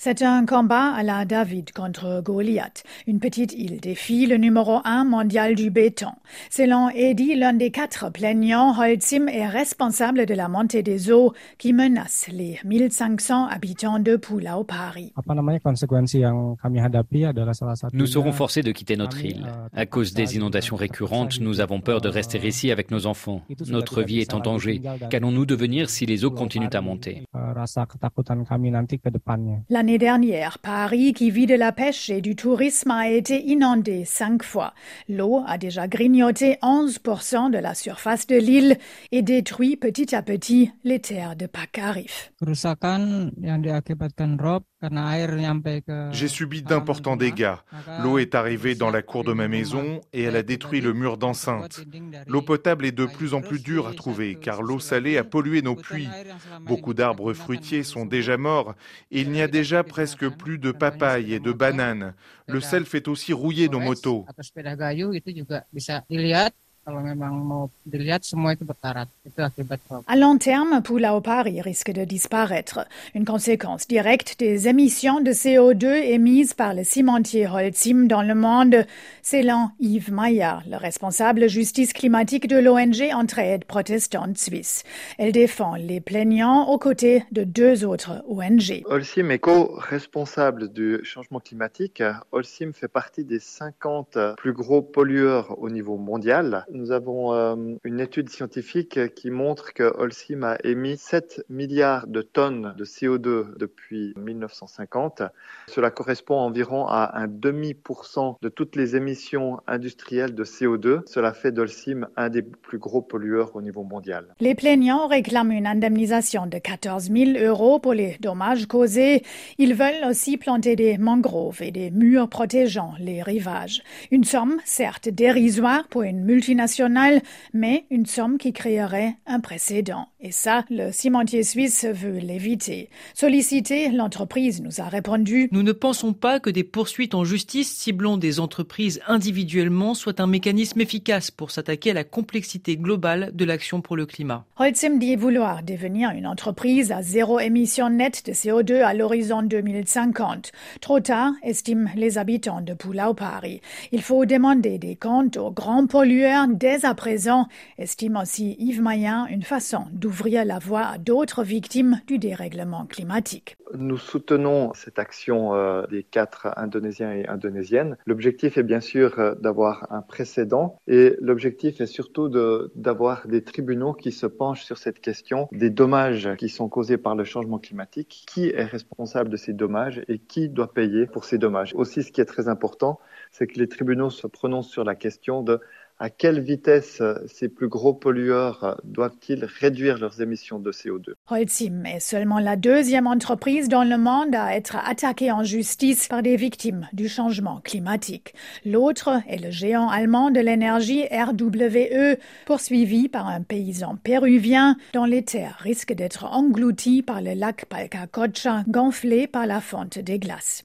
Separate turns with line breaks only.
C'est un combat à la David contre Goliath. Une petite île défie le numéro un mondial du béton. Selon Eddie, l'un des quatre plaignants, Holcim est responsable de la montée des eaux qui menace les 1500 habitants de Pulau Pari.
Nous serons forcés de quitter notre île. À cause des inondations récurrentes, nous avons peur de rester ici avec nos enfants. Notre vie est en danger. Qu'allons-nous devenir si les eaux continuent à monter?
L'année dernière, Paris, qui vit de la pêche et du tourisme, a été inondé cinq fois. L'eau a déjà grignoté 11% de la surface de l'île et détruit petit à petit les terres de Pacarif.
J'ai subi d'importants dégâts. L'eau est arrivée dans la cour de ma maison et elle a détruit le mur d'enceinte. L'eau potable est de plus en plus dure à trouver car l'eau salée a pollué nos puits. Beaucoup d'arbres fruitiers sont déjà morts et il n'y a déjà presque plus de papayes et de bananes. Le sel fait aussi rouiller nos motos.
À long terme, Pulau Pari risque de disparaître, une conséquence directe des émissions de CO2 émises par le cimentier Holcim dans le monde, selon Yves Maillard, le responsable justice climatique de l'ONG Entraide protestante suisse. Elle défend les plaignants aux côtés de deux autres ONG.
Holcim est co-responsable du changement climatique. Holcim fait partie des 50 plus gros pollueurs au niveau mondial nous avons euh, une étude scientifique qui montre que Holcim a émis 7 milliards de tonnes de CO2 depuis 1950. Cela correspond environ à un demi-pourcent de toutes les émissions industrielles de CO2. Cela fait d'Holcim un des plus gros pollueurs au niveau mondial.
Les plaignants réclament une indemnisation de 14 000 euros pour les dommages causés. Ils veulent aussi planter des mangroves et des murs protégeant les rivages. Une somme, certes dérisoire pour une multinationale mais une somme qui créerait un précédent. Et ça, le cimentier suisse veut l'éviter. Sollicité, l'entreprise nous a répondu
Nous ne pensons pas que des poursuites en justice ciblant des entreprises individuellement soient un mécanisme efficace pour s'attaquer à la complexité globale de l'action pour le climat.
Holcim dit vouloir devenir une entreprise à zéro émission nette de CO2 à l'horizon 2050. Trop tard, estiment les habitants de Pulau Pari. Il faut demander des comptes aux grands pollueurs dès à présent, estime aussi Yves Mayen une façon d'ouvrir la voie à d'autres victimes du dérèglement climatique.
Nous soutenons cette action euh, des quatre Indonésiens et Indonésiennes. L'objectif est bien sûr euh, d'avoir un précédent et l'objectif est surtout d'avoir des tribunaux qui se penchent sur cette question des dommages qui sont causés par le changement climatique. Qui est responsable de ces dommages et qui doit payer pour ces dommages? Aussi, ce qui est très important, c'est que les tribunaux se prononcent sur la question de à quelle vitesse ces plus gros pollueurs doivent-ils réduire leurs émissions de CO2
Holcim est seulement la deuxième entreprise dans le monde à être attaquée en justice par des victimes du changement climatique. L'autre est le géant allemand de l'énergie RWE, poursuivi par un paysan péruvien dont les terres risquent d'être englouties par le lac Palcacocha gonflé par la fonte des glaces.